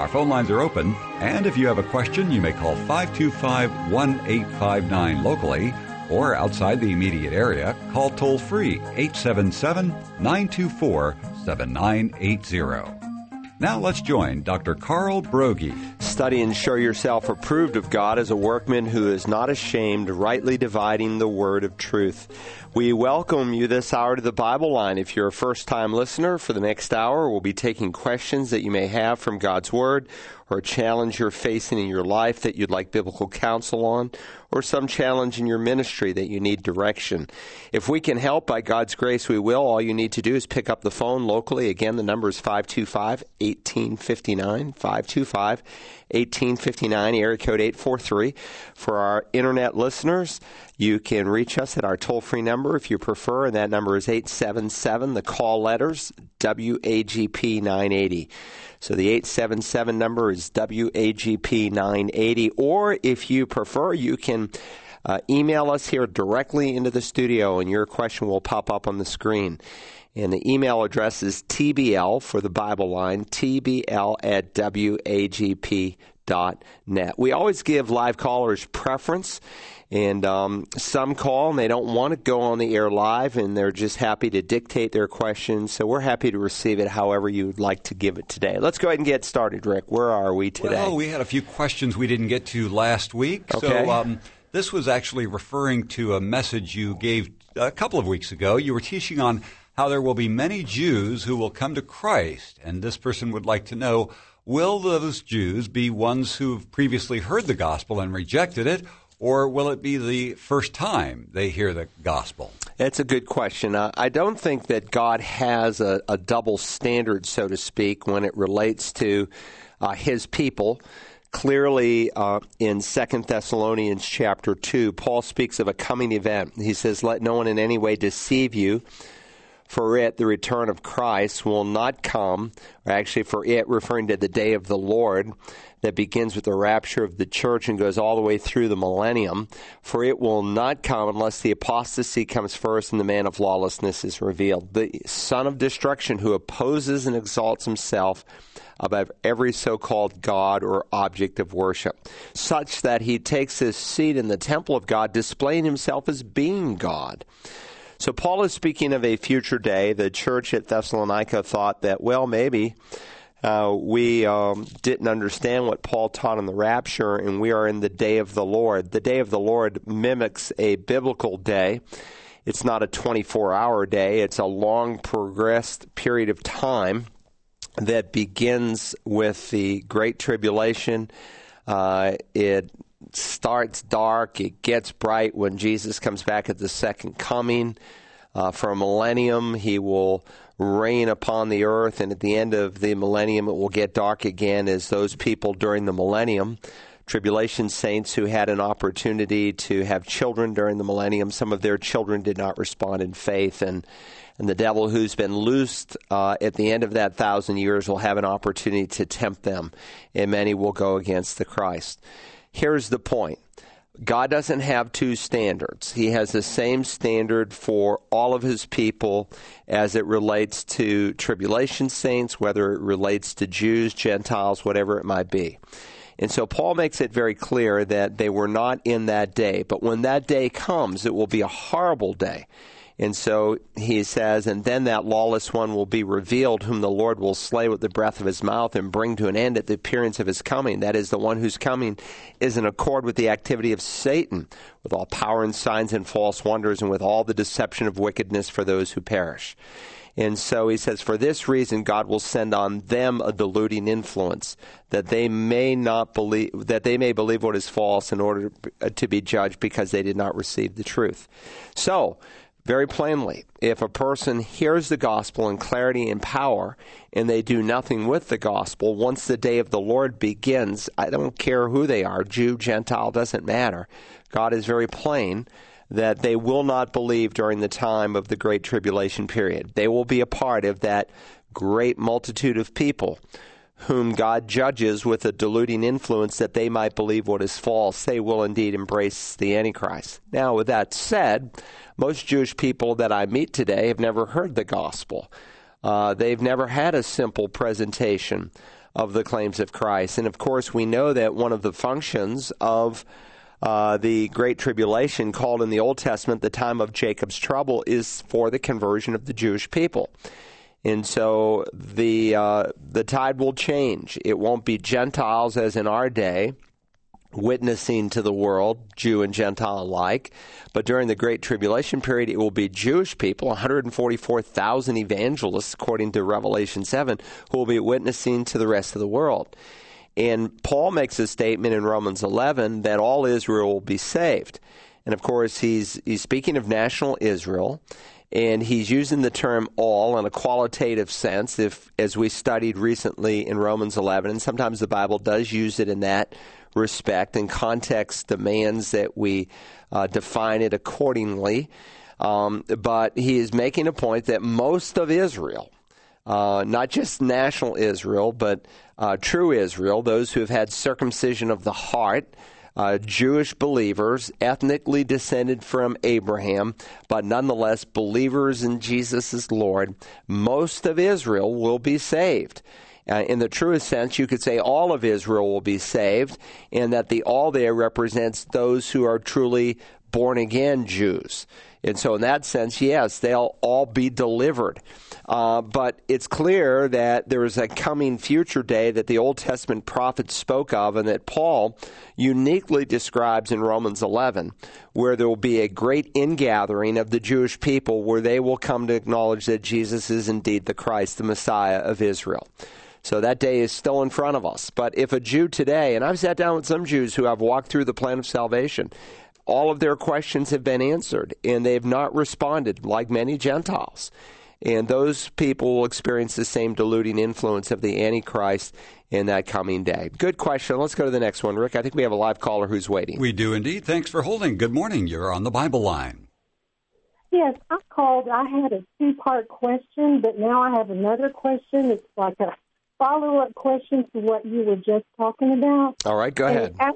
Our phone lines are open, and if you have a question, you may call 525 1859 locally or outside the immediate area, call toll free 877 924 7980. Now let's join Dr. Carl Broggi. Study and show yourself approved of God as a workman who is not ashamed, rightly dividing the word of truth. We welcome you this hour to the Bible line. If you're a first time listener, for the next hour, we'll be taking questions that you may have from God's Word or a challenge you're facing in your life that you'd like biblical counsel on, or some challenge in your ministry that you need direction. If we can help by God's grace, we will. All you need to do is pick up the phone locally. Again, the number is 525 1859. 525 1859, area code 843. For our internet listeners, you can reach us at our toll free number if you prefer, and that number is 877, the call letters, WAGP 980. So the 877 number is WAGP 980. Or if you prefer, you can uh, email us here directly into the studio, and your question will pop up on the screen. And the email address is TBL for the Bible line, TBL at WAGP.net. We always give live callers preference. And um, some call and they don't want to go on the air live and they're just happy to dictate their questions. So we're happy to receive it however you'd like to give it today. Let's go ahead and get started, Rick. Where are we today? Well, we had a few questions we didn't get to last week. Okay. So um, this was actually referring to a message you gave a couple of weeks ago. You were teaching on how there will be many Jews who will come to Christ. And this person would like to know will those Jews be ones who've previously heard the gospel and rejected it? or will it be the first time they hear the gospel? That's a good question. Uh, I don't think that God has a, a, double standard, so to speak, when it relates to uh, His people. Clearly, uh, in Second Thessalonians chapter two, Paul speaks of a coming event. He says, "Let no one in any way deceive you." For it, the return of Christ will not come, or actually, for it, referring to the day of the Lord, that begins with the rapture of the church and goes all the way through the millennium. For it will not come unless the apostasy comes first and the man of lawlessness is revealed. The son of destruction who opposes and exalts himself above every so called God or object of worship, such that he takes his seat in the temple of God, displaying himself as being God. So, Paul is speaking of a future day. The church at Thessalonica thought that, well, maybe uh, we um, didn't understand what Paul taught on the rapture, and we are in the day of the Lord. The day of the Lord mimics a biblical day. It's not a 24 hour day, it's a long progressed period of time that begins with the Great Tribulation. Uh, it starts dark, it gets bright when Jesus comes back at the second coming. Uh, for a millennium, he will reign upon the earth, and at the end of the millennium, it will get dark again as those people during the millennium. Tribulation saints who had an opportunity to have children during the millennium, some of their children did not respond in faith, and and the devil who's been loosed uh, at the end of that thousand years will have an opportunity to tempt them, and many will go against the Christ. Here's the point God doesn't have two standards. He has the same standard for all of his people as it relates to tribulation saints, whether it relates to Jews, Gentiles, whatever it might be. And so Paul makes it very clear that they were not in that day. But when that day comes, it will be a horrible day. And so he says, and then that lawless one will be revealed, whom the Lord will slay with the breath of his mouth and bring to an end at the appearance of his coming. That is, the one whose coming is in accord with the activity of Satan, with all power and signs and false wonders, and with all the deception of wickedness for those who perish. And so he says, for this reason, God will send on them a deluding influence, that they may not believe, that they may believe what is false in order to be judged because they did not receive the truth. So, very plainly. If a person hears the gospel in clarity and power and they do nothing with the gospel, once the day of the Lord begins, I don't care who they are, Jew, Gentile, doesn't matter. God is very plain that they will not believe during the time of the Great Tribulation period. They will be a part of that great multitude of people whom God judges with a deluding influence that they might believe what is false. They will indeed embrace the Antichrist. Now, with that said, most Jewish people that I meet today have never heard the gospel. Uh, they've never had a simple presentation of the claims of Christ. And of course, we know that one of the functions of uh, the Great Tribulation, called in the Old Testament the time of Jacob's trouble, is for the conversion of the Jewish people. And so the uh, the tide will change. It won't be Gentiles as in our day witnessing to the world, Jew and Gentile alike. But during the Great Tribulation period, it will be Jewish people, 144,000 evangelists, according to Revelation 7, who will be witnessing to the rest of the world. And Paul makes a statement in Romans 11 that all Israel will be saved. And of course, he's, he's speaking of national Israel, and he's using the term all in a qualitative sense, if, as we studied recently in Romans 11, and sometimes the Bible does use it in that respect, and context demands that we uh, define it accordingly. Um, but he is making a point that most of Israel, uh, not just national Israel, but uh, true Israel, those who have had circumcision of the heart, uh, Jewish believers, ethnically descended from Abraham, but nonetheless believers in Jesus as Lord, most of Israel will be saved. Uh, in the truest sense, you could say all of Israel will be saved, and that the all there represents those who are truly born again Jews. And so, in that sense, yes, they'll all be delivered. Uh, but it's clear that there is a coming future day that the Old Testament prophets spoke of and that Paul uniquely describes in Romans 11, where there will be a great ingathering of the Jewish people where they will come to acknowledge that Jesus is indeed the Christ, the Messiah of Israel. So that day is still in front of us. But if a Jew today, and I've sat down with some Jews who have walked through the plan of salvation, all of their questions have been answered, and they've not responded like many Gentiles. And those people will experience the same deluding influence of the Antichrist in that coming day. Good question. Let's go to the next one. Rick, I think we have a live caller who's waiting. We do indeed. Thanks for holding. Good morning. You're on the Bible line. Yes, I called. I had a two part question, but now I have another question. It's like a follow up question to what you were just talking about. All right, go ahead. And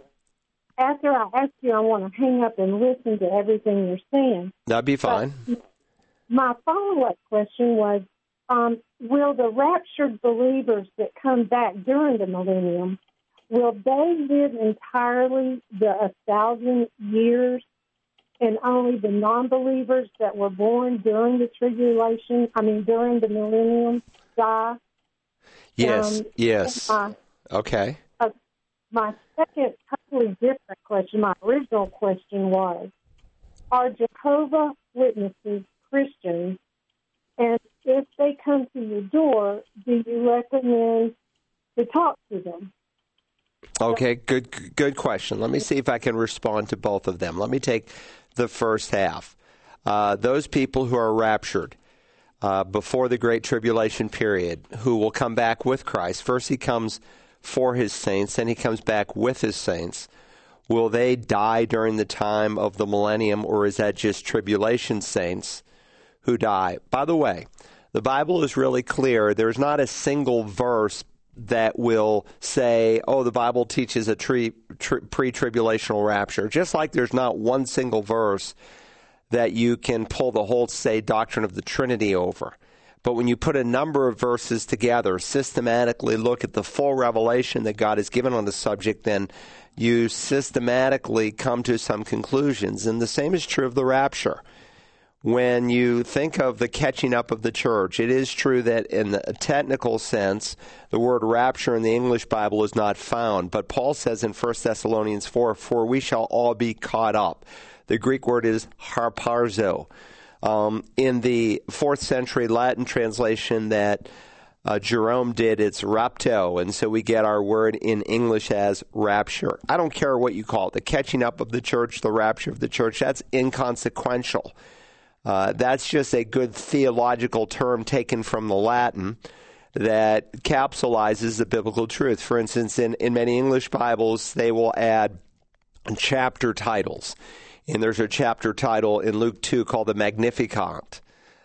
after I ask you, I want to hang up and listen to everything you're saying. That'd be fine. But my follow up question was um, Will the raptured believers that come back during the millennium, will they live entirely the a thousand years and only the non believers that were born during the tribulation, I mean, during the millennium, die? Yes, um, yes. My, okay. Uh, my second, totally different question, my original question was Are Jehovah Witnesses Christians? And if they come to your door, do you recommend to talk to them? Okay, good good question. Let me see if I can respond to both of them. Let me take the first half. Uh, those people who are raptured uh, before the Great Tribulation period, who will come back with Christ. First, he comes for his saints, then he comes back with his saints. Will they die during the time of the millennium, or is that just tribulation saints who die? By the way, the Bible is really clear. There's not a single verse that will say, oh, the Bible teaches a pre tribulational rapture. Just like there's not one single verse that you can pull the whole, say, doctrine of the Trinity over. But when you put a number of verses together, systematically look at the full revelation that God has given on the subject, then you systematically come to some conclusions. And the same is true of the rapture. When you think of the catching up of the church, it is true that in a technical sense, the word rapture in the English Bible is not found. But Paul says in 1 Thessalonians 4, For we shall all be caught up. The Greek word is harpazo. Um, in the fourth century Latin translation that uh, Jerome did, it's rapto, and so we get our word in English as rapture. I don't care what you call it, the catching up of the church, the rapture of the church, that's inconsequential. Uh, that's just a good theological term taken from the Latin that capsulizes the biblical truth. For instance, in, in many English Bibles, they will add chapter titles. And there's a chapter title in Luke 2 called the Magnificat.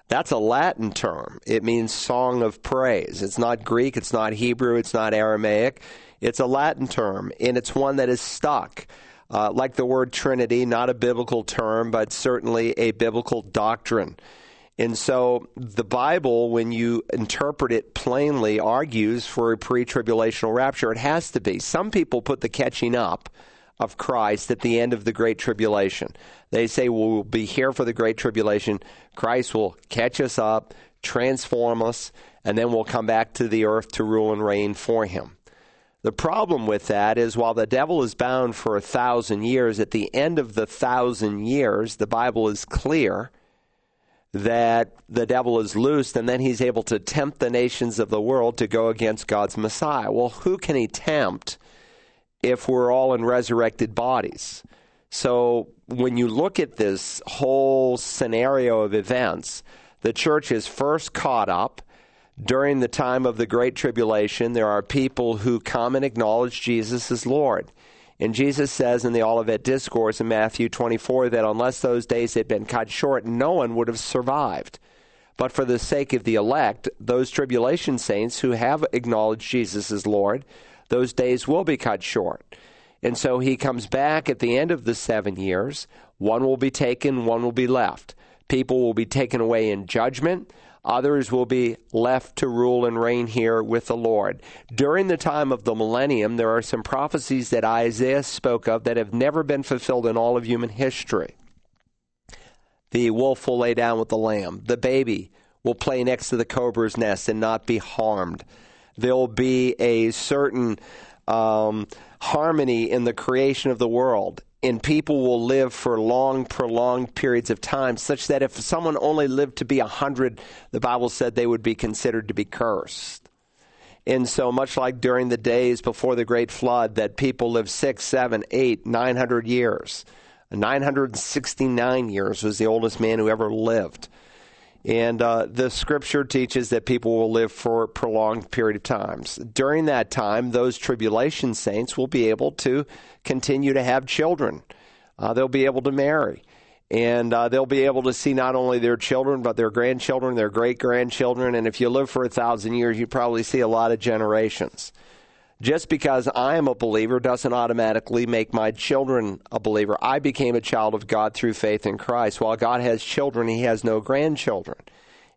That's a Latin term. It means song of praise. It's not Greek, it's not Hebrew, it's not Aramaic. It's a Latin term, and it's one that is stuck. Uh, like the word Trinity, not a biblical term, but certainly a biblical doctrine. And so the Bible, when you interpret it plainly, argues for a pre tribulational rapture. It has to be. Some people put the catching up of Christ at the end of the Great Tribulation. They say well, be here for the Great Tribulation. Christ will catch us up, transform us, and then we'll come back to the earth to rule and reign for Him. The problem with that is while the devil is bound for a thousand years, at the end of the thousand years, the Bible is clear that the devil is loosed and then he's able to tempt the nations of the world to go against God's Messiah. Well, who can he tempt if we're all in resurrected bodies? So when you look at this whole scenario of events, the church is first caught up during the time of the Great Tribulation, there are people who come and acknowledge Jesus as Lord. And Jesus says in the Olivet Discourse in Matthew 24 that unless those days had been cut short, no one would have survived. But for the sake of the elect, those tribulation saints who have acknowledged Jesus as Lord, those days will be cut short. And so he comes back at the end of the seven years. One will be taken, one will be left. People will be taken away in judgment. Others will be left to rule and reign here with the Lord. During the time of the millennium, there are some prophecies that Isaiah spoke of that have never been fulfilled in all of human history. The wolf will lay down with the lamb. The baby will play next to the cobra's nest and not be harmed. There'll be a certain um, harmony in the creation of the world and people will live for long, prolonged periods of time, such that if someone only lived to be a 100, the Bible said they would be considered to be cursed. And so, much like during the days before the Great Flood, that people lived six, seven, eight, nine hundred years. 969 years was the oldest man who ever lived. And uh, the scripture teaches that people will live for a prolonged period of times. During that time, those tribulation saints will be able to continue to have children. Uh, they'll be able to marry. And uh, they'll be able to see not only their children, but their grandchildren, their great grandchildren. And if you live for a thousand years, you probably see a lot of generations. Just because I am a believer doesn't automatically make my children a believer. I became a child of God through faith in Christ. While God has children, He has no grandchildren.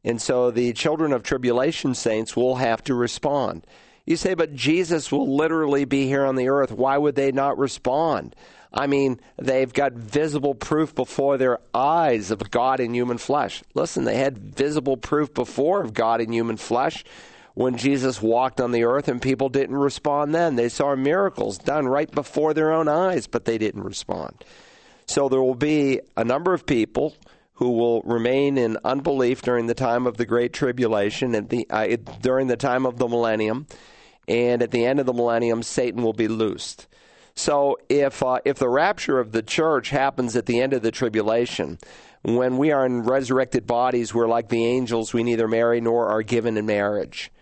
And so the children of tribulation saints will have to respond. You say, but Jesus will literally be here on the earth. Why would they not respond? I mean, they've got visible proof before their eyes of God in human flesh. Listen, they had visible proof before of God in human flesh when Jesus walked on the earth and people didn't respond then. They saw miracles done right before their own eyes, but they didn't respond. So there will be a number of people who will remain in unbelief during the time of the Great Tribulation and the, uh, during the time of the millennium. And at the end of the millennium, Satan will be loosed. So if uh, if the rapture of the church happens at the end of the tribulation, when we are in resurrected bodies, we're like the angels. We neither marry nor are given in marriage.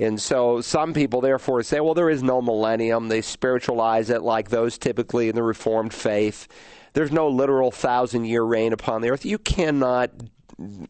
And so some people, therefore, say, well, there is no millennium. They spiritualize it like those typically in the Reformed faith. There's no literal thousand year reign upon the earth. You cannot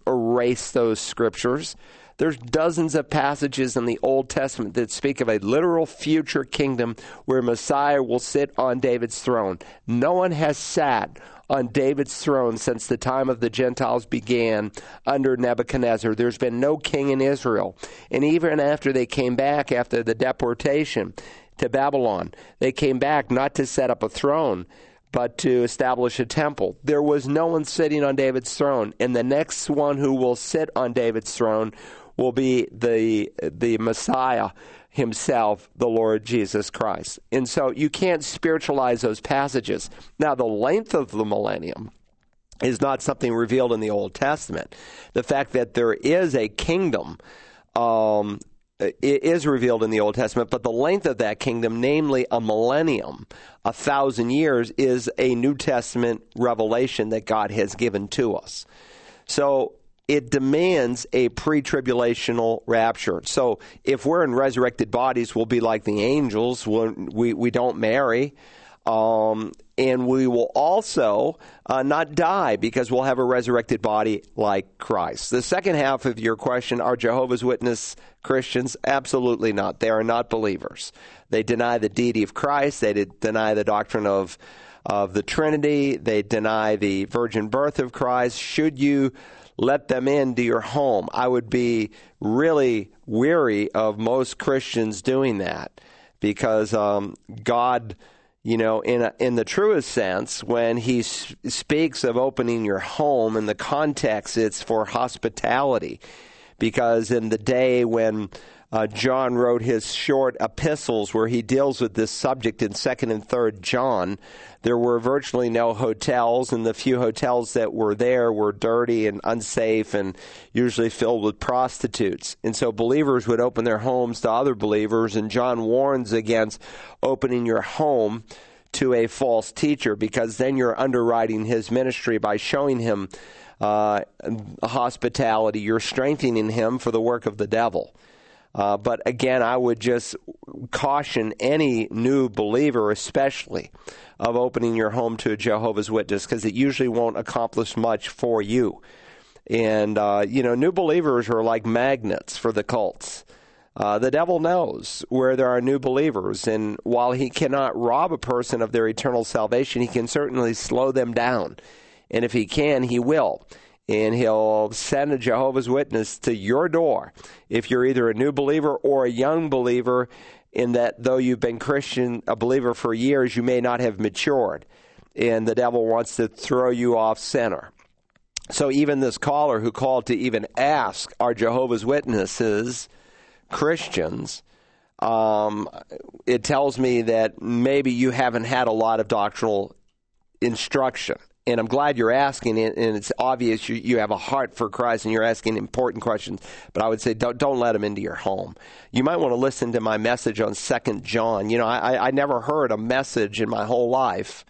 erase those scriptures. There's dozens of passages in the Old Testament that speak of a literal future kingdom where Messiah will sit on David's throne. No one has sat on David's throne since the time of the Gentiles began under Nebuchadnezzar. There's been no king in Israel. And even after they came back after the deportation to Babylon, they came back not to set up a throne, but to establish a temple. There was no one sitting on David's throne, and the next one who will sit on David's throne will be the the Messiah himself, the Lord Jesus Christ. And so you can't spiritualize those passages. Now, the length of the millennium is not something revealed in the Old Testament. The fact that there is a kingdom um, is revealed in the Old Testament, but the length of that kingdom, namely a millennium, a thousand years, is a New Testament revelation that God has given to us. So it demands a pre tribulational rapture. So if we're in resurrected bodies, we'll be like the angels. We, we don't marry. Um, and we will also uh, not die because we'll have a resurrected body like Christ. The second half of your question are Jehovah's Witness Christians? Absolutely not. They are not believers. They deny the deity of Christ, they deny the doctrine of, of the Trinity, they deny the virgin birth of Christ. Should you let them into your home. I would be really weary of most Christians doing that because um, God, you know, in a, in the truest sense, when He speaks of opening your home, in the context, it's for hospitality. Because in the day when uh, John wrote his short epistles where he deals with this subject in 2nd and 3rd John. There were virtually no hotels, and the few hotels that were there were dirty and unsafe and usually filled with prostitutes. And so believers would open their homes to other believers, and John warns against opening your home to a false teacher because then you're underwriting his ministry by showing him uh, hospitality. You're strengthening him for the work of the devil. Uh, but again, I would just caution any new believer, especially, of opening your home to a Jehovah's Witness because it usually won't accomplish much for you. And, uh, you know, new believers are like magnets for the cults. Uh, the devil knows where there are new believers, and while he cannot rob a person of their eternal salvation, he can certainly slow them down. And if he can, he will and he'll send a Jehovah's Witness to your door if you're either a new believer or a young believer. In that, though you've been Christian, a believer for years, you may not have matured, and the devil wants to throw you off center. So, even this caller who called to even ask are Jehovah's Witnesses Christians? Um, it tells me that maybe you haven't had a lot of doctrinal instruction and I'm glad you're asking it, and it's obvious you, you have a heart for Christ and you're asking important questions. But I would say don't don't let them into your home. You might want to listen to my message on Second John. You know, I, I never heard a message in my whole life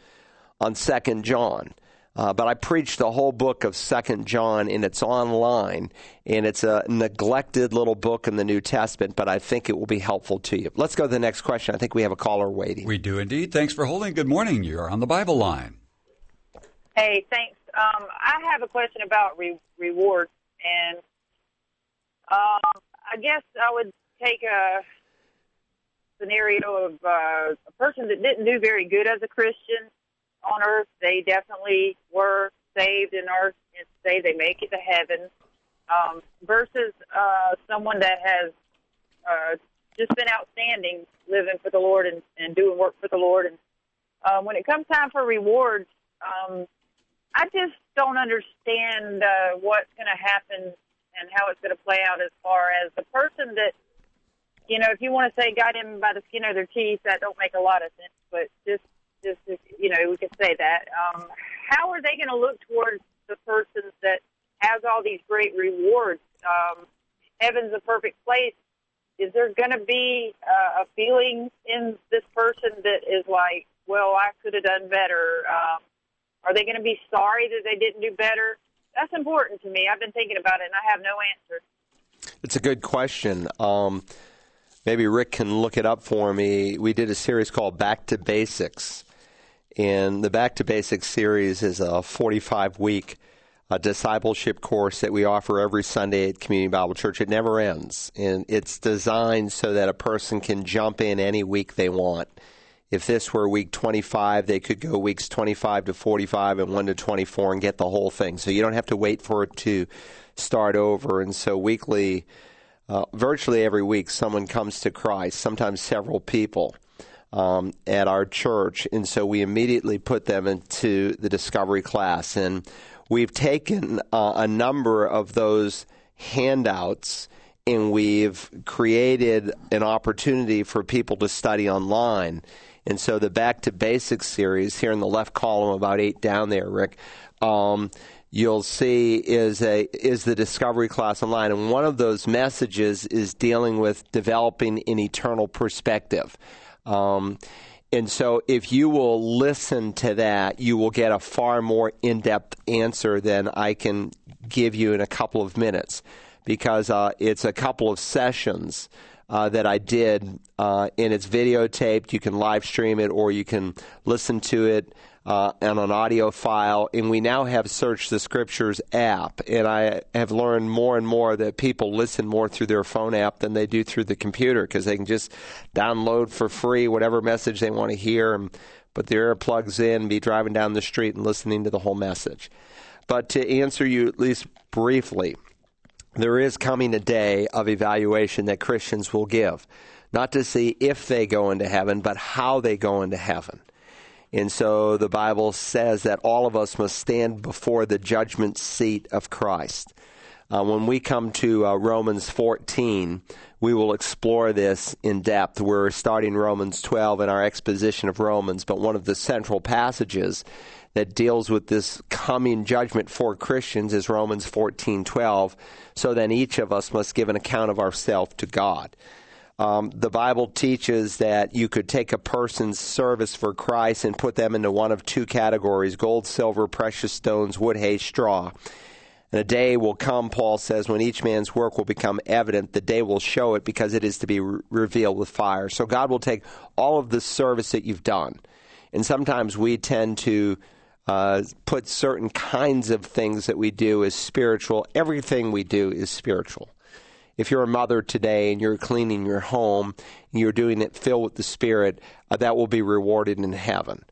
on Second John. Uh, but I preached the whole book of Second John, and it's online, and it's a neglected little book in the New Testament. But I think it will be helpful to you. Let's go to the next question. I think we have a caller waiting. We do indeed. Thanks for holding. Good morning. You're on the Bible line. Hey, thanks. Um, I have a question about re- rewards, and um, I guess I would take a scenario of uh, a person that didn't do very good as a Christian on earth. They definitely were saved in earth and say they make it to heaven, um, versus uh, someone that has uh, just been outstanding, living for the Lord and, and doing work for the Lord. And uh, when it comes time for rewards, um, I just don't understand uh, what's going to happen and how it's going to play out as far as the person that, you know, if you want to say got him by the skin of their teeth, that don't make a lot of sense. But just, just you know, we could say that. Um, how are they going to look towards the person that has all these great rewards? Um, heaven's a perfect place. Is there going to be uh, a feeling in this person that is like, well, I could have done better? Um, are they going to be sorry that they didn't do better? That's important to me. I've been thinking about it, and I have no answer. It's a good question. Um, maybe Rick can look it up for me. We did a series called Back to Basics, and the Back to Basics series is a 45 week uh, discipleship course that we offer every Sunday at Community Bible Church. It never ends, and it's designed so that a person can jump in any week they want if this were week 25, they could go weeks 25 to 45 and 1 to 24 and get the whole thing. So you don't have to wait for it to start over. And so weekly, uh, virtually every week, someone comes to Christ, sometimes several people. Um, at our church, and so we immediately put them into the discovery class. And we've taken uh, a number of those handouts and we've created an opportunity for people to study online. And so the Back to Basics series here in the left column, about eight down there, Rick, um, you'll see is a is the Discovery class online, and one of those messages is dealing with developing an eternal perspective. Um, And so, if you will listen to that, you will get a far more in depth answer than I can give you in a couple of minutes because uh, it's a couple of sessions uh, that I did, uh, and it's videotaped. You can live stream it or you can listen to it uh, on an audio file. And we now have Search the Scriptures app. And I have learned more and more that people listen more through their phone app than they do through the computer because they can just download for free whatever message they want to hear and put their earplugs in, be driving down the street and listening to the whole message. But to answer you at least briefly, there is coming a day of evaluation that Christians will give, not to see if they go into heaven, but how they go into heaven. And so the Bible says that all of us must stand before the judgment seat of Christ. Uh, when we come to uh, Romans 14, we will explore this in depth. We're starting Romans 12 in our exposition of Romans, but one of the central passages that deals with this coming judgment for Christians is Romans 14:12. So then each of us must give an account of ourselves to God. Um, the Bible teaches that you could take a person's service for Christ and put them into one of two categories gold, silver, precious stones, wood, hay, straw. And a day will come, Paul says, when each man's work will become evident. The day will show it because it is to be re- revealed with fire. So God will take all of the service that you've done. And sometimes we tend to uh, put certain kinds of things that we do as spiritual. Everything we do is spiritual if you're a mother today and you're cleaning your home and you're doing it filled with the Spirit, uh, that will be rewarded in heaven.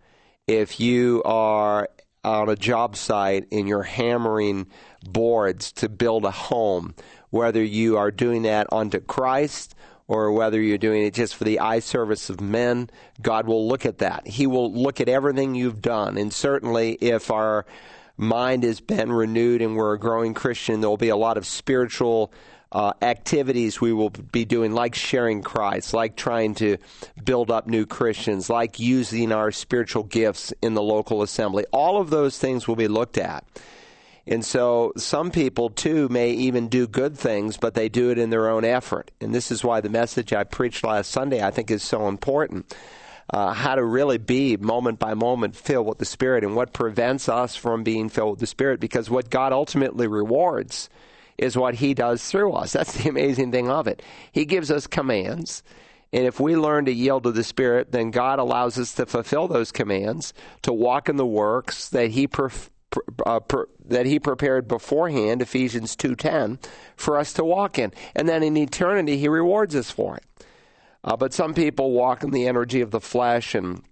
If you are on a job site and you're hammering boards to build a home, whether you are doing that unto Christ or whether you're doing it just for the eye service of men, God will look at that. He will look at everything you've done. And certainly, if our mind has been renewed and we're a growing Christian, there will be a lot of spiritual uh, activities we will be doing, like sharing Christ, like trying to build up new Christians, like using our spiritual gifts in the local assembly. All of those things will be looked at. And so some people, too, may even do good things, but they do it in their own effort. And this is why the message I preached last Sunday, I think, is so important. Uh, how to really be moment by moment filled with the Spirit and what prevents us from being filled with the Spirit. Because what God ultimately rewards is what He does through us. That's the amazing thing of it. He gives us commands. And if we learn to yield to the Spirit, then God allows us to fulfill those commands, to walk in the works that He uh, per, that he prepared beforehand, Ephesians 2:10, for us to walk in, and then in eternity he rewards us for it. Uh, but some people walk in the energy of the flesh, and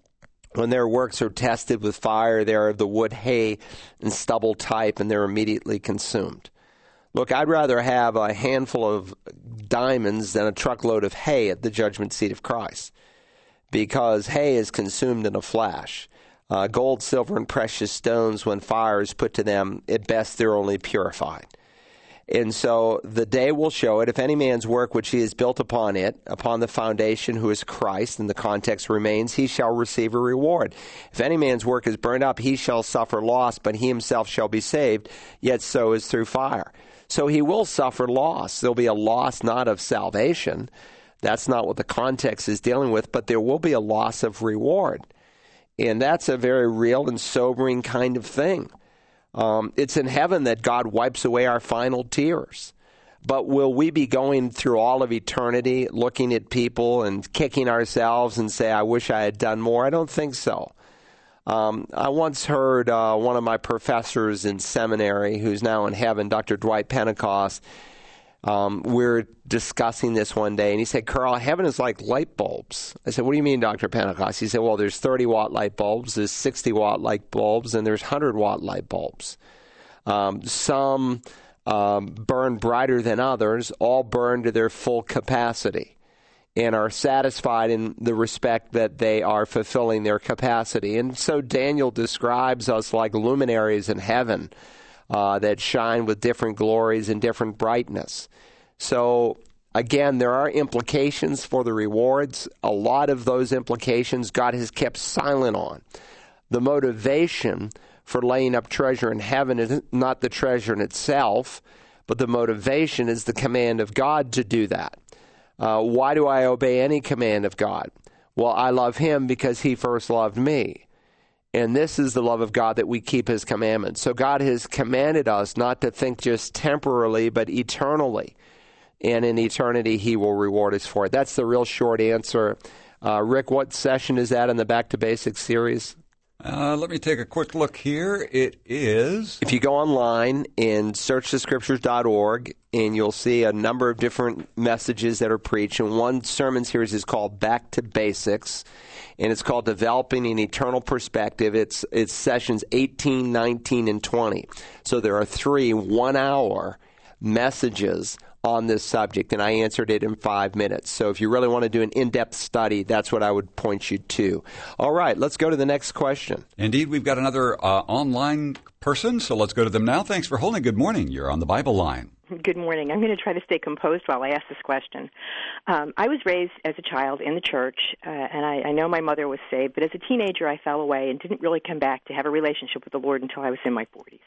when their works are tested with fire, they are of the wood, hay, and stubble type, and they're immediately consumed. Look, I'd rather have a handful of diamonds than a truckload of hay at the judgment seat of Christ because hay is consumed in a flash. Uh, gold, silver, and precious stones, when fire is put to them, at best they're only purified. And so the day will show it. If any man's work which he has built upon it, upon the foundation who is Christ, and the context remains, he shall receive a reward. If any man's work is burned up, he shall suffer loss, but he himself shall be saved, yet so is through fire. So he will suffer loss. There'll be a loss not of salvation. That's not what the context is dealing with, but there will be a loss of reward. And that's a very real and sobering kind of thing. Um, it's in heaven that God wipes away our final tears. But will we be going through all of eternity looking at people and kicking ourselves and say, I wish I had done more? I don't think so. Um, I once heard uh, one of my professors in seminary, who's now in heaven, Dr. Dwight Pentecost. Um, we are discussing this one day, and he said, Carl, heaven is like light bulbs. I said, What do you mean, Dr. Pentecost? He said, Well, there's 30 watt light bulbs, there's 60 watt light bulbs, and there's 100 watt light bulbs. Um, some um, burn brighter than others, all burn to their full capacity and are satisfied in the respect that they are fulfilling their capacity. And so Daniel describes us like luminaries in heaven uh, that shine with different glories and different brightness. So again, there are implications for the rewards. A lot of those implications God has kept silent on. The motivation for laying up treasure in heaven is not the treasure in itself, but the motivation is the command of God to do that. Uh, why do I obey any command of God? Well, I love him because he first loved me. And this is the love of God that we keep his commandments. So God has commanded us not to think just temporarily, but eternally. And in eternity, he will reward us for it. That's the real short answer. Uh, Rick, what session is that in the Back to Basics series? Uh, let me take a quick look here. It is. If you go online and search thescriptures.org, and you'll see a number of different messages that are preached. And one sermon series is called Back to Basics, and it's called Developing an Eternal Perspective. It's, it's sessions 18, 19, and 20. So there are three one hour messages on this subject, and I answered it in five minutes. So if you really want to do an in depth study, that's what I would point you to. All right, let's go to the next question. Indeed, we've got another uh, online person, so let's go to them now. Thanks for holding. Good morning. You're on the Bible line. Good morning. I'm going to try to stay composed while I ask this question. Um, I was raised as a child in the church, uh, and I, I know my mother was saved, but as a teenager, I fell away and didn't really come back to have a relationship with the Lord until I was in my 40s.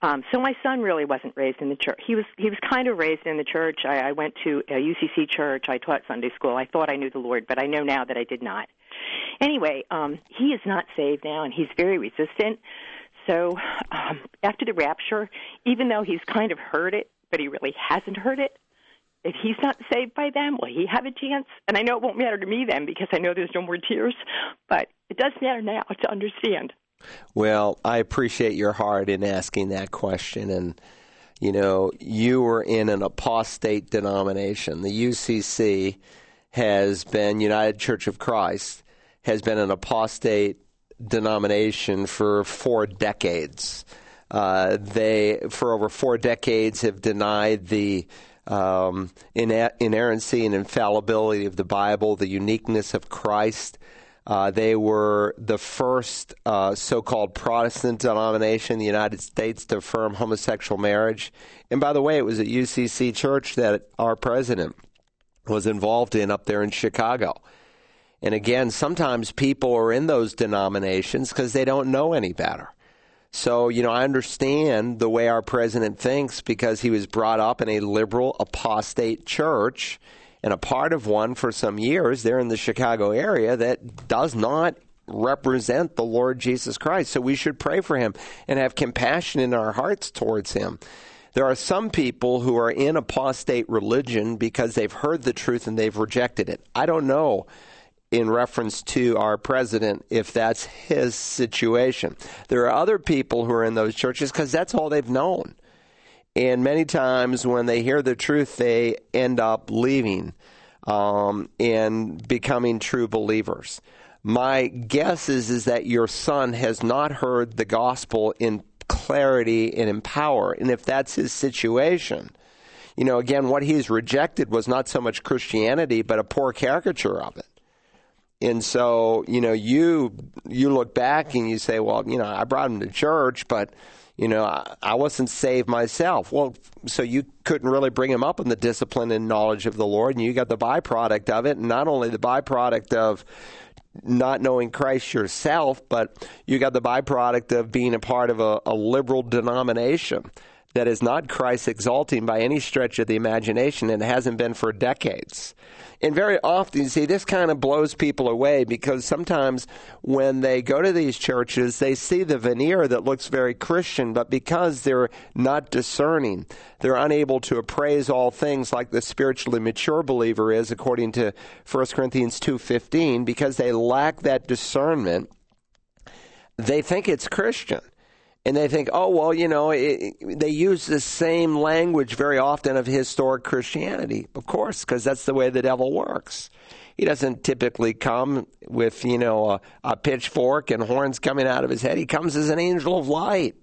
Um, so my son really wasn't raised in the church. He was he was kind of raised in the church. I, I went to a UCC church. I taught Sunday school. I thought I knew the Lord, but I know now that I did not. Anyway, um, he is not saved now, and he's very resistant. So um, after the rapture, even though he's kind of heard it, but he really hasn't heard it, if he's not saved by them, will he have a chance? And I know it won't matter to me then because I know there's no more tears, but it does matter now to understand. Well, I appreciate your heart in asking that question. And, you know, you were in an apostate denomination. The UCC has been, United Church of Christ, has been an apostate denomination for four decades. Uh, they, for over four decades, have denied the um, inerrancy and infallibility of the Bible, the uniqueness of Christ. Uh, they were the first uh, so called Protestant denomination in the United States to affirm homosexual marriage. And by the way, it was a UCC church that our president was involved in up there in Chicago. And again, sometimes people are in those denominations because they don't know any better. So, you know, I understand the way our president thinks because he was brought up in a liberal apostate church and a part of one for some years there in the Chicago area that does not represent the Lord Jesus Christ. So we should pray for him and have compassion in our hearts towards him. There are some people who are in apostate religion because they've heard the truth and they've rejected it. I don't know in reference to our president if that's his situation. There are other people who are in those churches because that's all they've known. And many times when they hear the truth, they end up leaving um, and becoming true believers. My guess is, is that your son has not heard the gospel in clarity and in power. And if that's his situation, you know, again, what he's rejected was not so much Christianity, but a poor caricature of it. And so, you know, you you look back and you say, well, you know, I brought him to church, but you know, I, I wasn't saved myself. Well, so you couldn't really bring him up in the discipline and knowledge of the Lord, and you got the byproduct of it, and not only the byproduct of not knowing Christ yourself, but you got the byproduct of being a part of a, a liberal denomination that is not Christ exalting by any stretch of the imagination and hasn't been for decades. And very often, you see, this kind of blows people away because sometimes when they go to these churches, they see the veneer that looks very Christian, but because they're not discerning, they're unable to appraise all things like the spiritually mature believer is, according to 1 Corinthians 2.15, because they lack that discernment, they think it's Christian and they think, oh, well, you know, it, they use the same language very often of historic Christianity, of course, because that's the way the devil works. He doesn't typically come with, you know, a, a, pitchfork and horns coming out of his head. He comes as an angel of light.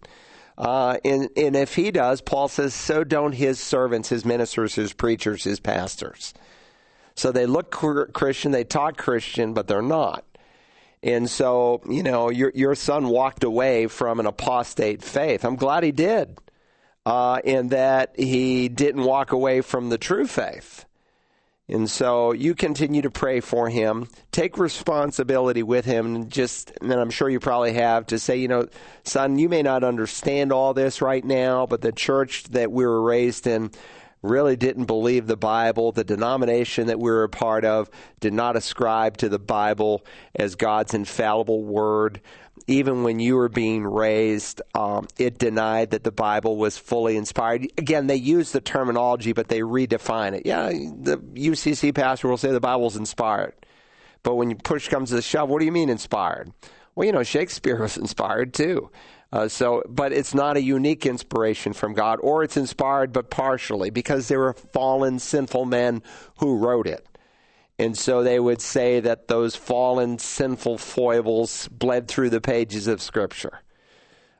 Uh, and, and if he does, Paul says, so don't his servants, his ministers, his preachers, his pastors. So they look Christian, they talk Christian, but they're not. And so, you know, your your son walked away from an apostate faith. I'm glad he did, uh, in that he didn't walk away from the true faith. And so you continue to pray for him. Take responsibility with him. And just, and I'm sure you probably have, to say, you know, son, you may not understand all this right now, but the church that we were raised in really didn't believe the Bible. The denomination that we were a part of did not ascribe to the Bible as God's infallible word. Even when you were being raised, um, it denied that the Bible was fully inspired. Again, they use the terminology, but they redefine it. Yeah, the UCC pastor will say the Bible's inspired. But when push comes to the shove, what do you mean inspired? Well, you know, Shakespeare was inspired too. Uh, so, but it's not a unique inspiration from God, or it's inspired but partially because there were fallen, sinful men who wrote it. And so they would say that those fallen, sinful foibles bled through the pages of Scripture.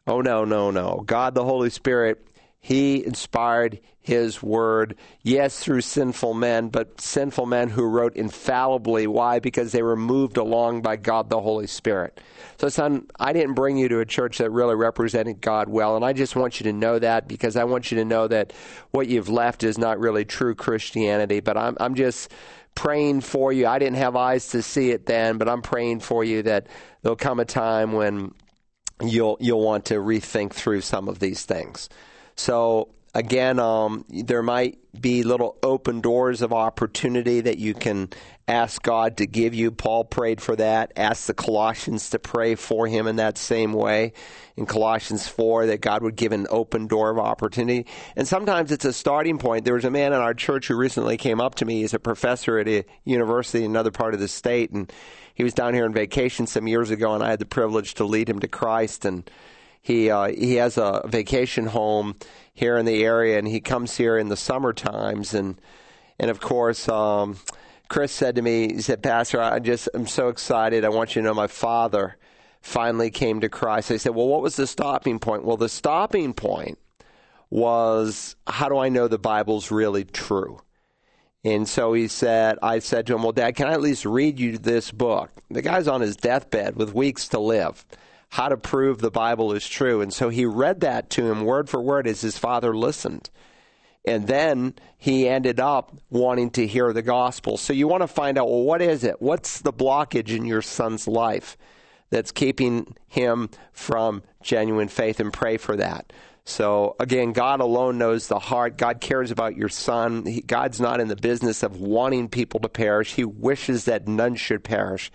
Oh, no, no, no. God the Holy Spirit he inspired his word, yes, through sinful men, but sinful men who wrote infallibly. Why? Because they were moved along by God the Holy Spirit. So, son, I didn't bring you to a church that really represented God well, and I just want you to know that because I want you to know that what you've left is not really true Christianity. But I'm, I'm just praying for you. I didn't have eyes to see it then, but I'm praying for you that there'll come a time when you'll you'll want to rethink through some of these things. So again, um, there might be little open doors of opportunity that you can ask God to give you. Paul prayed for that. Ask the Colossians to pray for him in that same way. In Colossians 4, that God would give an open door of opportunity. And sometimes it's a starting point. There was a man in our church who recently came up to me. He's a professor at a university in another part of the state. And he was down here on vacation some years ago, and I had the privilege to lead him to Christ. And he uh, he has a vacation home here in the area, and he comes here in the summer times. And and of course, um, Chris said to me, he said, Pastor, I just I'm so excited. I want you to know my father finally came to Christ. I said, Well, what was the stopping point? Well, the stopping point was how do I know the Bible's really true? And so he said, I said to him, Well, Dad, can I at least read you this book? The guy's on his deathbed with weeks to live how to prove the Bible is true. And so he read that to him word for word as his father listened. And then he ended up wanting to hear the gospel. So you want to find out, well, what is it? What's the blockage in your son's life that's keeping him from genuine faith? And pray for that. So again, God alone knows the heart. God cares about your son. He, God's not in the business of wanting people to perish. He wishes that none should perish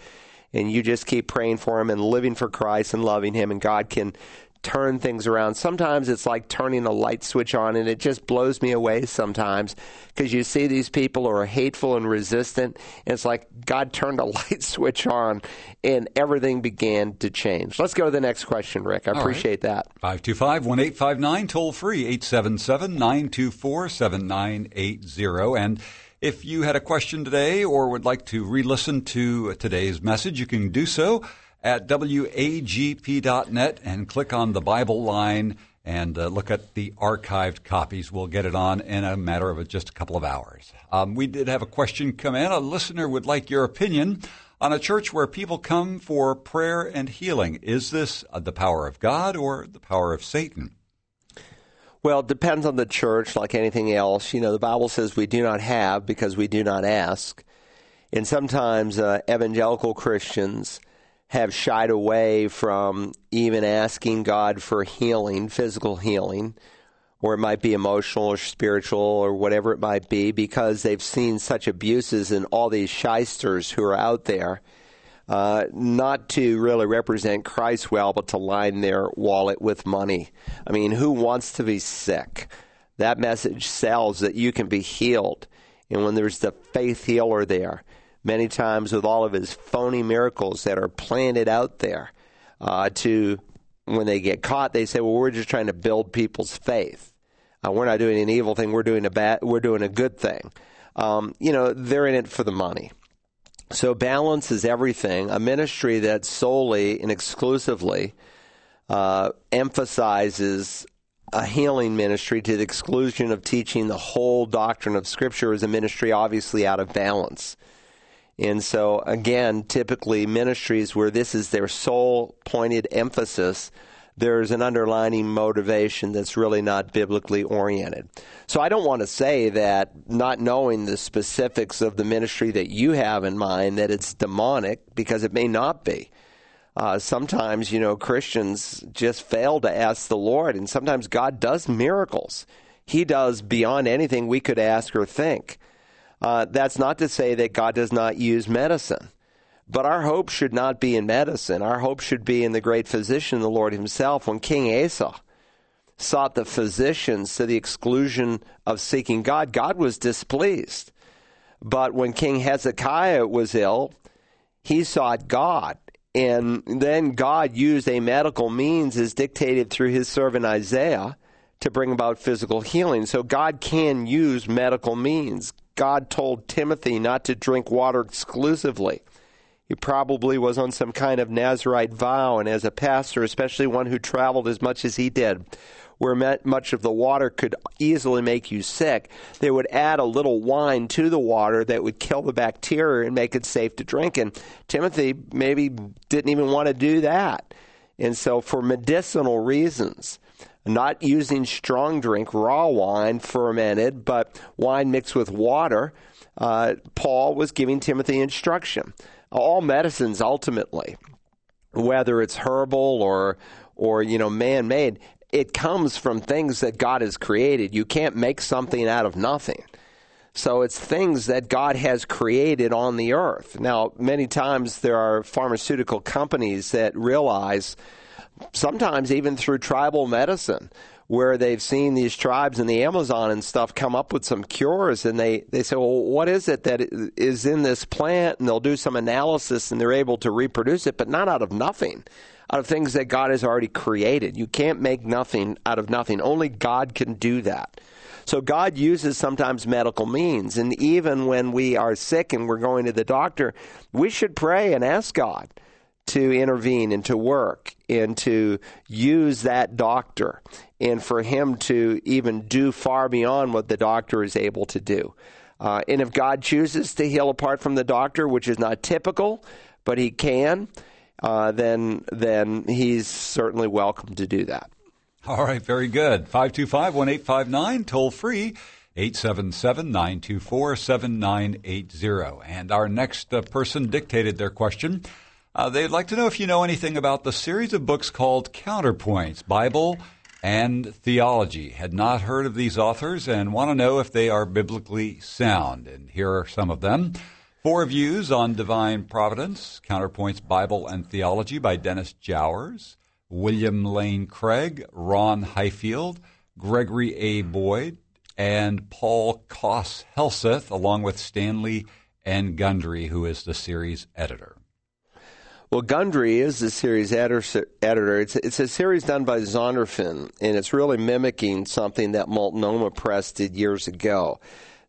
and you just keep praying for him and living for Christ and loving him, and God can turn things around. Sometimes it's like turning a light switch on, and it just blows me away sometimes because you see these people who are hateful and resistant, and it's like God turned a light switch on, and everything began to change. Let's go to the next question, Rick. I All appreciate right. that. 525 1859, toll free, 877 924 7980. And if you had a question today or would like to re listen to today's message, you can do so at wagp.net and click on the Bible line and uh, look at the archived copies. We'll get it on in a matter of just a couple of hours. Um, we did have a question come in. A listener would like your opinion on a church where people come for prayer and healing. Is this uh, the power of God or the power of Satan? Well, it depends on the church, like anything else. You know, the Bible says we do not have because we do not ask. And sometimes uh, evangelical Christians have shied away from even asking God for healing, physical healing, or it might be emotional or spiritual or whatever it might be, because they've seen such abuses and all these shysters who are out there uh, not to really represent Christ well, but to line their wallet with money. I mean, who wants to be sick? That message sells that you can be healed. And when there's the faith healer there, many times with all of his phony miracles that are planted out there, uh, to when they get caught, they say, "Well, we're just trying to build people's faith. Uh, we're not doing an evil thing. We're doing a bad. We're doing a good thing." Um, you know, they're in it for the money. So balance is everything. A ministry that solely and exclusively uh, emphasizes a healing ministry to the exclusion of teaching the whole doctrine of Scripture is a ministry obviously out of balance. And so, again, typically ministries where this is their sole pointed emphasis there's an underlining motivation that's really not biblically oriented. So I don't want to say that not knowing the specifics of the ministry that you have in mind that it's demonic because it may not be. Uh, sometimes, you know, Christians just fail to ask the Lord, and sometimes God does miracles. He does beyond anything we could ask or think. Uh, that's not to say that God does not use medicine. But our hope should not be in medicine. Our hope should be in the great physician, the Lord Himself. When King Asa sought the physicians to the exclusion of seeking God, God was displeased. But when King Hezekiah was ill, he sought God. And then God used a medical means as dictated through his servant Isaiah to bring about physical healing. So God can use medical means. God told Timothy not to drink water exclusively. He probably was on some kind of Nazarite vow, and as a pastor, especially one who traveled as much as he did, where much of the water could easily make you sick, they would add a little wine to the water that would kill the bacteria and make it safe to drink. And Timothy maybe didn't even want to do that. And so, for medicinal reasons, not using strong drink, raw wine, fermented, but wine mixed with water, uh, Paul was giving Timothy instruction. All medicines ultimately, whether it's herbal or or you know man-made, it comes from things that God has created. You can't make something out of nothing. So it's things that God has created on the earth. Now, many times there are pharmaceutical companies that realize, sometimes even through tribal medicine, where they've seen these tribes in the Amazon and stuff come up with some cures, and they, they say, well, what is it that is in this plant? And they'll do some analysis and they're able to reproduce it, but not out of nothing out of things that God has already created. You can't make nothing out of nothing. Only God can do that. So God uses sometimes medical means. And even when we are sick and we're going to the doctor, we should pray and ask God to intervene and to work and to use that doctor and for him to even do far beyond what the doctor is able to do. Uh, and if God chooses to heal apart from the doctor, which is not typical, but he can, uh, then then he's certainly welcome to do that. All right, very good. 525 1859, toll free. 877 924 7980. And our next uh, person dictated their question. Uh, they'd like to know if you know anything about the series of books called Counterpoints Bible and Theology. Had not heard of these authors and want to know if they are biblically sound. And here are some of them. Four Views on Divine Providence, Counterpoints Bible and Theology by Dennis Jowers, William Lane Craig, Ron Highfield, Gregory A. Boyd, and Paul Koss Helseth, along with Stanley N. Gundry, who is the series editor. Well, Gundry is the series editor. It's, it's a series done by Zondervan, and it's really mimicking something that Multnomah Press did years ago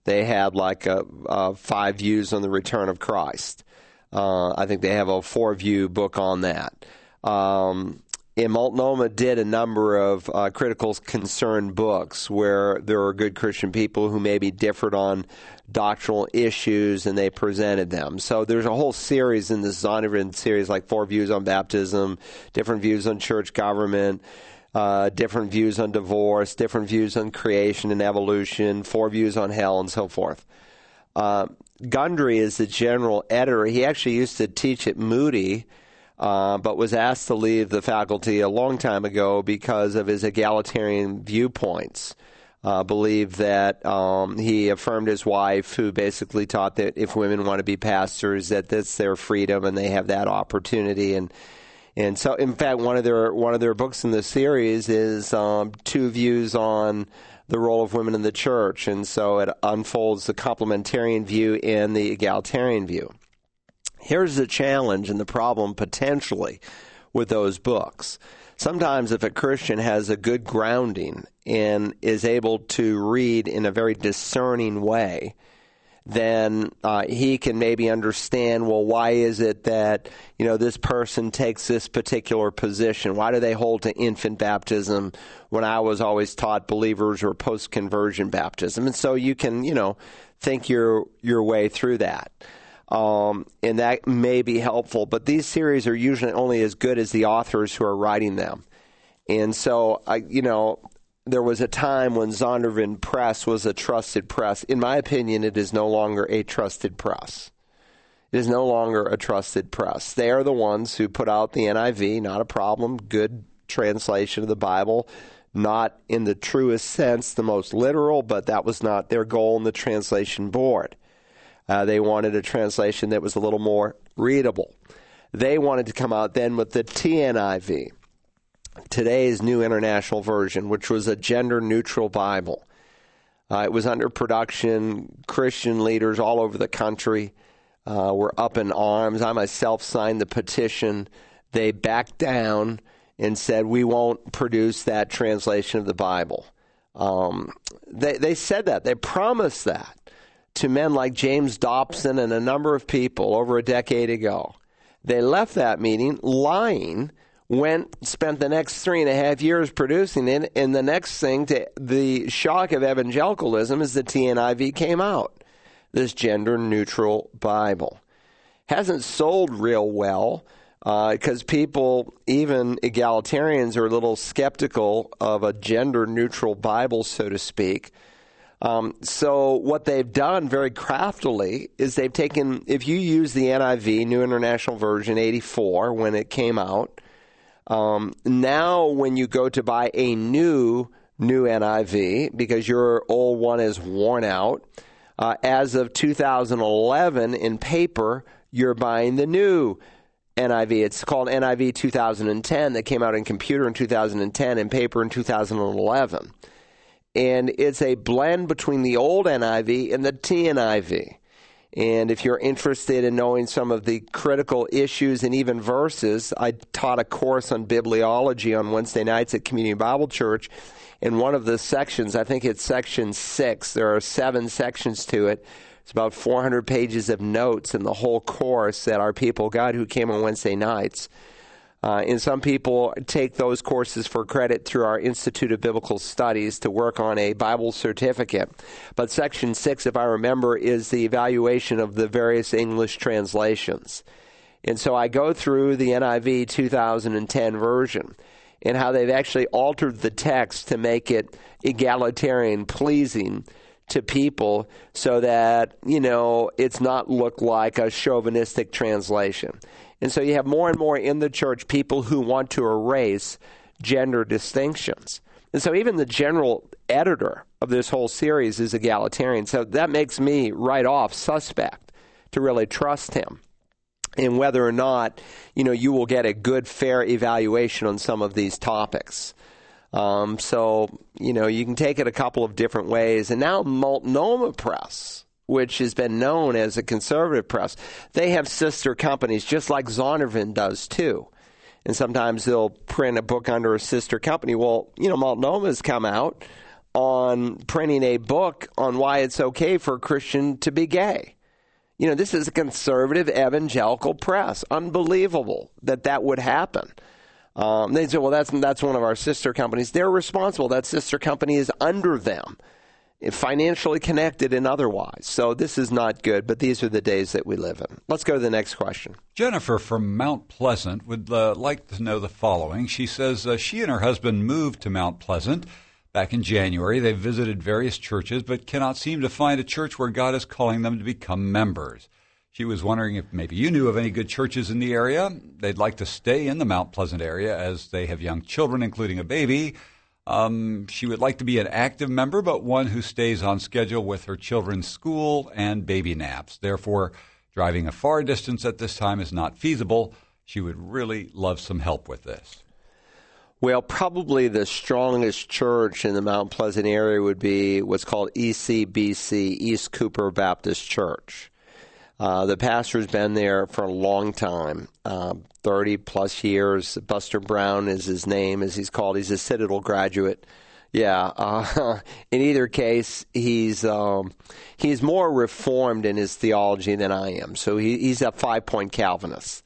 they had like a, a five views on the return of Christ. Uh, I think they have a four view book on that. Um, and Multnomah did a number of uh, critical concern books where there were good Christian people who maybe differed on doctrinal issues and they presented them. So there's a whole series in this Zondervan series, like Four Views on Baptism, different views on church government, uh, different views on divorce, different views on creation and evolution, four views on hell, and so forth. Uh, Gundry is the general editor. He actually used to teach at Moody, uh, but was asked to leave the faculty a long time ago because of his egalitarian viewpoints. Uh, believed that um, he affirmed his wife, who basically taught that if women want to be pastors, that that's their freedom and they have that opportunity. And and so, in fact, one of their one of their books in the series is um, two views on the role of women in the church, and so it unfolds the complementarian view and the egalitarian view. Here's the challenge and the problem potentially with those books. Sometimes, if a Christian has a good grounding and is able to read in a very discerning way, then uh, he can maybe understand well why is it that you know this person takes this particular position? Why do they hold to infant baptism when i was always taught believers or post conversion baptism? And so you can you know think your your way through that um, and that may be helpful but these series are usually only as good as the authors who are writing them and so I, you know, there was a time when Zondervan Press was a trusted press. In my opinion, it is no longer a trusted press. It is no longer a trusted press. They are the ones who put out the NIV, not a problem, good translation of the Bible, not in the truest sense, the most literal, but that was not their goal in the translation board. Uh, they wanted a translation that was a little more readable. They wanted to come out then with the TNIV, today's New International Version, which was a gender neutral Bible. Uh, it was under production. Christian leaders all over the country uh, were up in arms. I myself signed the petition. They backed down and said, We won't produce that translation of the Bible. Um, they, they said that. They promised that to men like James Dobson and a number of people over a decade ago. They left that meeting lying went spent the next three and a half years producing it, and the next thing to the shock of evangelicalism is the TNIV came out, this gender neutral Bible. Hasn't sold real well because uh, people, even egalitarians, are a little skeptical of a gender neutral Bible, so to speak. Um, so what they've done very craftily is they've taken, if you use the NIV, New International Version 84, when it came out, um, now, when you go to buy a new new NIV because your old one is worn out, uh, as of 2011 in paper, you're buying the new NIV. It's called NIV 2010 that came out in computer in 2010 and paper in 2011. And it's a blend between the old NIV and the TNIV. And if you're interested in knowing some of the critical issues and even verses, I taught a course on bibliology on Wednesday nights at Community Bible Church. In one of the sections, I think it's section six, there are seven sections to it. It's about 400 pages of notes in the whole course that our people got who came on Wednesday nights. Uh, and some people take those courses for credit through our Institute of Biblical Studies to work on a Bible certificate. But section six, if I remember, is the evaluation of the various English translations. And so I go through the NIV 2010 version and how they've actually altered the text to make it egalitarian, pleasing to people so that, you know, it's not look like a chauvinistic translation. And so you have more and more in the church people who want to erase gender distinctions. And so even the general editor of this whole series is egalitarian. So that makes me right off suspect to really trust him in whether or not you know you will get a good fair evaluation on some of these topics. Um, so you know you can take it a couple of different ways. And now Multnomah Press which has been known as a conservative press, they have sister companies just like Zondervan does too. And sometimes they'll print a book under a sister company. Well, you know, Multnomah's come out on printing a book on why it's okay for a Christian to be gay. You know, this is a conservative evangelical press. Unbelievable that that would happen. Um, they say, well, that's, that's one of our sister companies. They're responsible. That sister company is under them financially connected and otherwise. So this is not good, but these are the days that we live in. Let's go to the next question. Jennifer from Mount Pleasant would uh, like to know the following. She says uh, she and her husband moved to Mount Pleasant back in January. They've visited various churches, but cannot seem to find a church where God is calling them to become members. She was wondering if maybe you knew of any good churches in the area. They'd like to stay in the Mount Pleasant area as they have young children, including a baby um, she would like to be an active member, but one who stays on schedule with her children's school and baby naps. Therefore, driving a far distance at this time is not feasible. She would really love some help with this. Well, probably the strongest church in the Mount Pleasant area would be what's called ECBC, East Cooper Baptist Church. Uh, the pastor's been there for a long time, uh, 30 plus years. Buster Brown is his name, as he's called. He's a Citadel graduate. Yeah. Uh, in either case, he's um, he's more reformed in his theology than I am. So he, he's a five point Calvinist.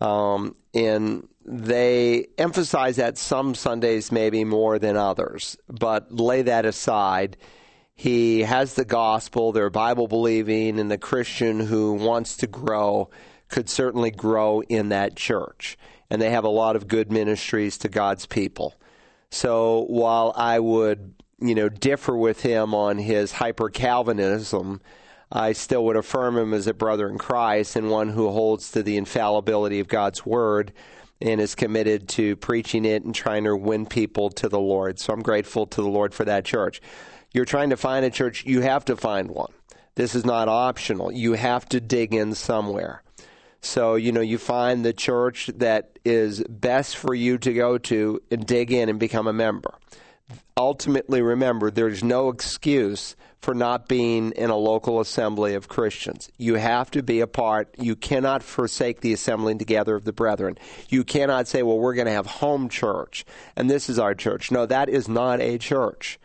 Um, and they emphasize that some Sundays maybe more than others, but lay that aside he has the gospel, they're Bible believing, and the Christian who wants to grow could certainly grow in that church. And they have a lot of good ministries to God's people. So while I would, you know, differ with him on his hyper Calvinism, I still would affirm him as a brother in Christ and one who holds to the infallibility of God's word and is committed to preaching it and trying to win people to the Lord. So I'm grateful to the Lord for that church. You're trying to find a church, you have to find one. This is not optional. You have to dig in somewhere. So, you know, you find the church that is best for you to go to and dig in and become a member. Ultimately, remember, there's no excuse for not being in a local assembly of Christians. You have to be a part. You cannot forsake the assembling together of the brethren. You cannot say, well, we're going to have home church and this is our church. No, that is not a church.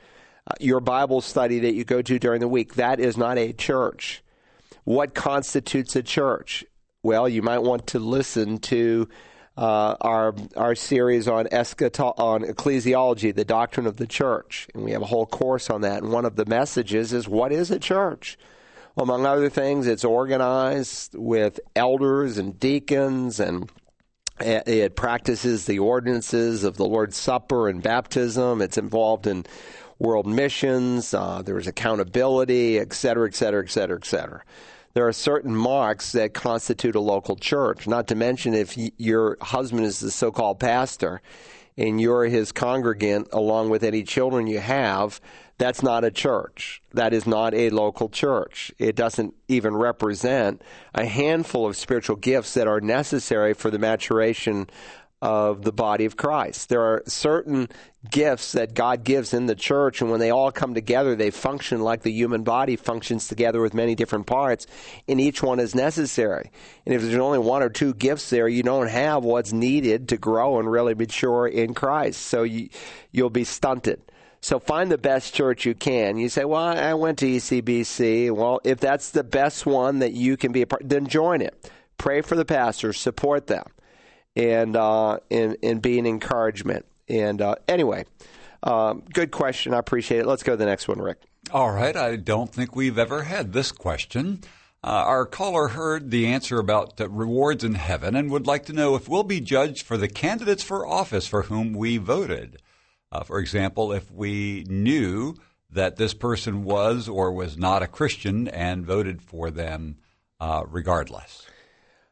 Your Bible study that you go to during the week, that is not a church. What constitutes a church? Well, you might want to listen to uh, our our series on eschato- on ecclesiology, the doctrine of the church, and we have a whole course on that. And one of the messages is what is a church? Well, among other things, it's organized with elders and deacons, and it practices the ordinances of the Lord's Supper and baptism. It's involved in world missions. Uh, there's accountability, et cetera, et cetera, et cetera, et cetera there are certain marks that constitute a local church. Not to mention, if your husband is the so called pastor and you're his congregant along with any children you have, that's not a church. That is not a local church. It doesn't even represent a handful of spiritual gifts that are necessary for the maturation of the body of Christ. There are certain gifts that God gives in the church, and when they all come together, they function like the human body functions together with many different parts, and each one is necessary. And if there's only one or two gifts there, you don't have what's needed to grow and really mature in Christ. So you, you'll be stunted. So find the best church you can. You say, well, I went to ECBC. Well, if that's the best one that you can be a part, then join it. Pray for the pastors, support them and uh, and and be an encouragement. And uh, anyway, um, good question. I appreciate it. Let's go to the next one, Rick. All right. I don't think we've ever had this question. Uh, our caller heard the answer about the rewards in heaven and would like to know if we'll be judged for the candidates for office for whom we voted. Uh, for example, if we knew that this person was or was not a Christian and voted for them uh, regardless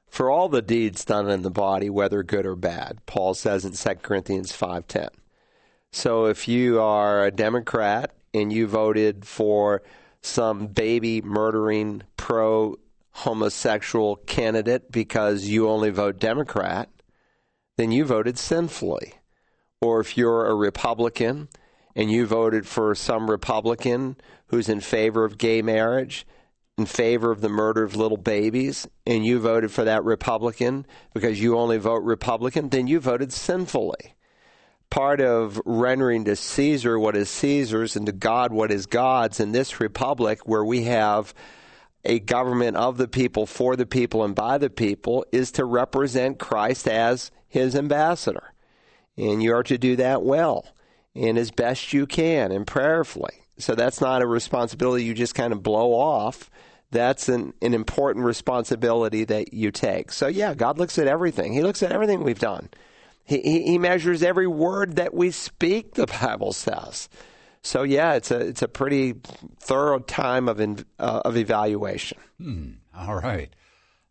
for all the deeds done in the body, whether good or bad. Paul says in 2 Corinthians 5:10. So if you are a Democrat and you voted for some baby murdering pro homosexual candidate because you only vote Democrat, then you voted sinfully. Or if you're a Republican and you voted for some Republican who's in favor of gay marriage, in favor of the murder of little babies and you voted for that Republican because you only vote Republican, then you voted sinfully. Part of rendering to Caesar what is Caesar's and to God what is God's in this republic where we have a government of the people, for the people, and by the people is to represent Christ as his ambassador. And you are to do that well and as best you can and prayerfully. So that's not a responsibility you just kind of blow off that's an, an important responsibility that you take. So, yeah, God looks at everything. He looks at everything we've done. He, he, he measures every word that we speak, the Bible says. So, yeah, it's a, it's a pretty thorough time of, in, uh, of evaluation. Hmm. All right.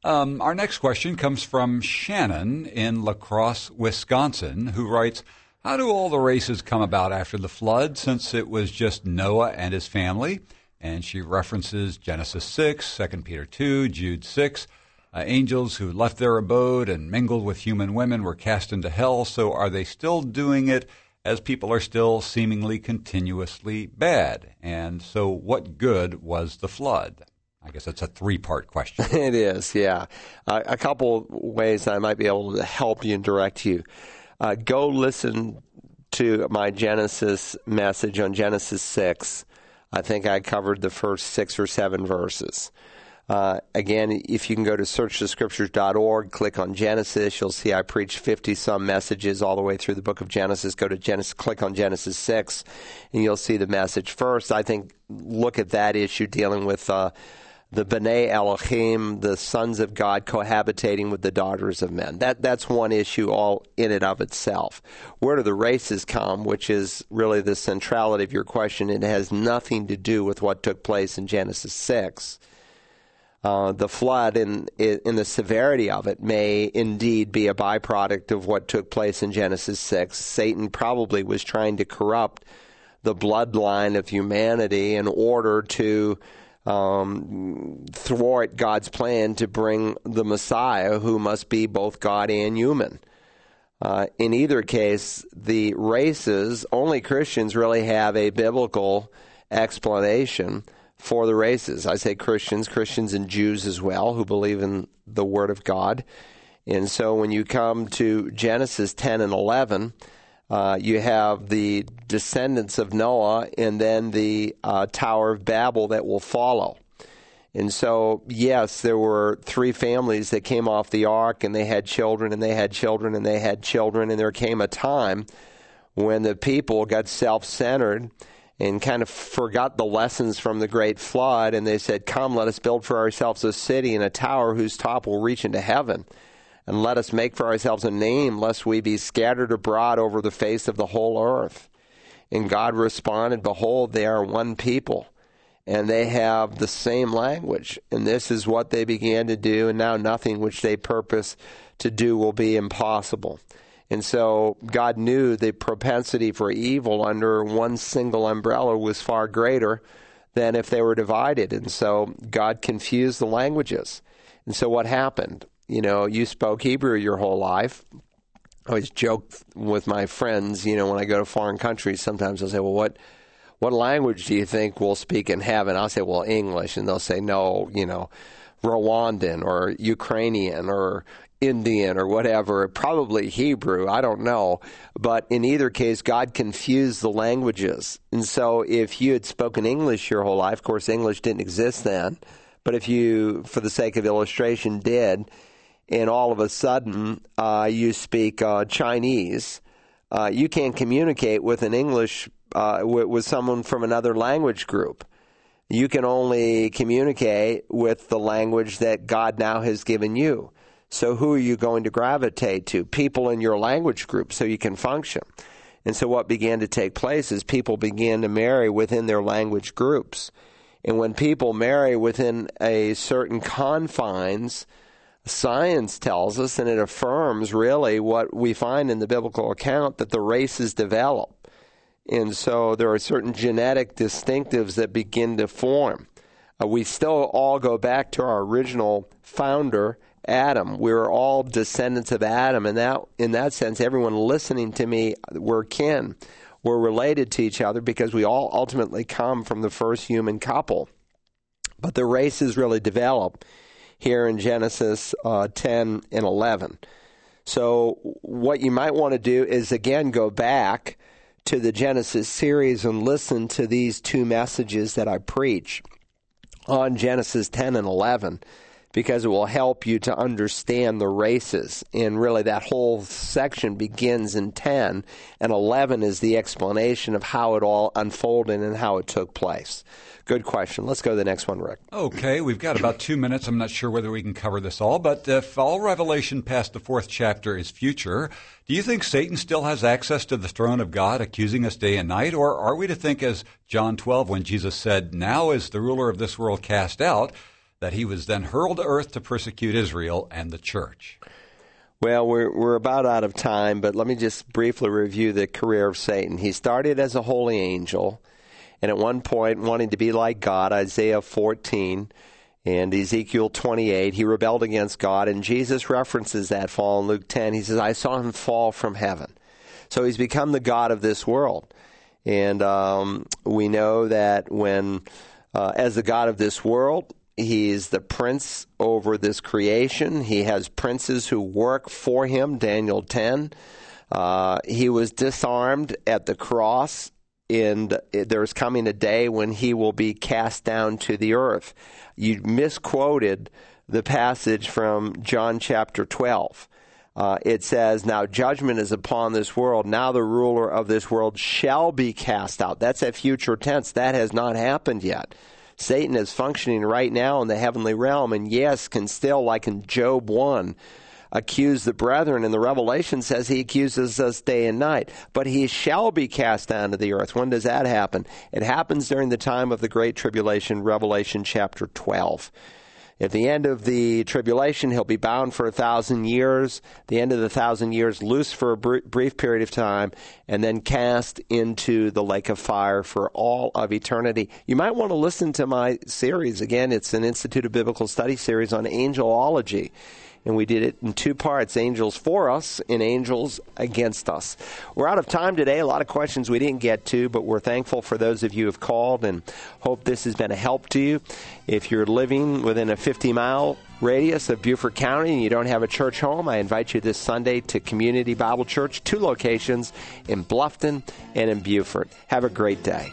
Um, our next question comes from Shannon in La Crosse, Wisconsin, who writes, how do all the races come about after the flood, since it was just Noah and his family? And she references Genesis 6, 2 Peter 2, Jude 6. Uh, angels who left their abode and mingled with human women were cast into hell. So are they still doing it as people are still seemingly continuously bad? And so what good was the flood? I guess that's a three part question. it is, yeah. Uh, a couple ways I might be able to help you and direct you. Uh, go listen to my Genesis message on Genesis 6 I think I covered the first six or seven verses. Uh, again, if you can go to searchthescriptures.org, click on Genesis, you'll see I preach 50 some messages all the way through the book of Genesis. Go to Genesis, click on Genesis 6, and you'll see the message first. I think look at that issue dealing with uh, the B'nai Elohim, the sons of God cohabitating with the daughters of men. That that's one issue all in and of itself. Where do the races come, which is really the centrality of your question. It has nothing to do with what took place in Genesis six. uh, the flood and in the severity of it may indeed be a byproduct of what took place in Genesis 6. Satan probably was trying to corrupt the bloodline of humanity in order to um, thwart God's plan to bring the Messiah, who must be both God and human. Uh, in either case, the races, only Christians really have a biblical explanation for the races. I say Christians, Christians and Jews as well, who believe in the Word of God. And so when you come to Genesis 10 and 11, uh, you have the descendants of Noah and then the uh, Tower of Babel that will follow. And so, yes, there were three families that came off the ark and they had children and they had children and they had children. And there came a time when the people got self centered and kind of forgot the lessons from the great flood. And they said, Come, let us build for ourselves a city and a tower whose top will reach into heaven. And let us make for ourselves a name, lest we be scattered abroad over the face of the whole earth. And God responded, Behold, they are one people, and they have the same language. And this is what they began to do, and now nothing which they purpose to do will be impossible. And so God knew the propensity for evil under one single umbrella was far greater than if they were divided. And so God confused the languages. And so what happened? You know, you spoke Hebrew your whole life. I always joke with my friends, you know, when I go to foreign countries, sometimes I'll say, well, what, what language do you think we'll speak in heaven? I'll say, well, English. And they'll say, no, you know, Rwandan or Ukrainian or Indian or whatever, probably Hebrew, I don't know. But in either case, God confused the languages. And so if you had spoken English your whole life, of course, English didn't exist then, but if you, for the sake of illustration, did, and all of a sudden uh, you speak uh, Chinese, uh, you can't communicate with an English, uh, with, with someone from another language group you can only communicate with the language that God now has given you. So who are you going to gravitate to? People in your language group so you can function. And so what began to take place is people began to marry within their language groups. And when people marry within a certain confines, science tells us, and it affirms really what we find in the biblical account, that the races develop. And so there are certain genetic distinctives that begin to form. Uh, we still all go back to our original founder, Adam. We're all descendants of Adam, and that in that sense, everyone listening to me, we're kin. We're related to each other because we all ultimately come from the first human couple. But the races really develop here in Genesis uh, 10 and 11. So, what you might want to do is again go back to the Genesis series and listen to these two messages that I preach on Genesis 10 and 11 because it will help you to understand the races. And really, that whole section begins in 10, and 11 is the explanation of how it all unfolded and how it took place. Good question. Let's go to the next one, Rick. Okay, we've got about two minutes. I'm not sure whether we can cover this all, but if all revelation past the fourth chapter is future, do you think Satan still has access to the throne of God, accusing us day and night? Or are we to think, as John 12, when Jesus said, Now is the ruler of this world cast out, that he was then hurled to earth to persecute Israel and the church. Well, we're, we're about out of time, but let me just briefly review the career of Satan. He started as a holy angel, and at one point, wanting to be like God, Isaiah 14 and Ezekiel 28, he rebelled against God, and Jesus references that fall in Luke 10. He says, I saw him fall from heaven. So he's become the God of this world. And um, we know that when, uh, as the God of this world, He's the prince over this creation. He has princes who work for him, Daniel 10. Uh, he was disarmed at the cross, and there's coming a day when he will be cast down to the earth. You misquoted the passage from John chapter 12. Uh, it says, Now judgment is upon this world. Now the ruler of this world shall be cast out. That's a future tense. That has not happened yet. Satan is functioning right now in the heavenly realm, and yes, can still, like in Job 1, accuse the brethren. And the Revelation says he accuses us day and night. But he shall be cast down to the earth. When does that happen? It happens during the time of the Great Tribulation, Revelation chapter 12. At the end of the tribulation, he'll be bound for a thousand years. The end of the thousand years, loose for a br- brief period of time, and then cast into the lake of fire for all of eternity. You might want to listen to my series. Again, it's an Institute of Biblical Study series on angelology and we did it in two parts angels for us and angels against us. We're out of time today. A lot of questions we didn't get to, but we're thankful for those of you who have called and hope this has been a help to you. If you're living within a 50 mile radius of Beaufort County and you don't have a church home, I invite you this Sunday to Community Bible Church, two locations in Bluffton and in Beaufort. Have a great day.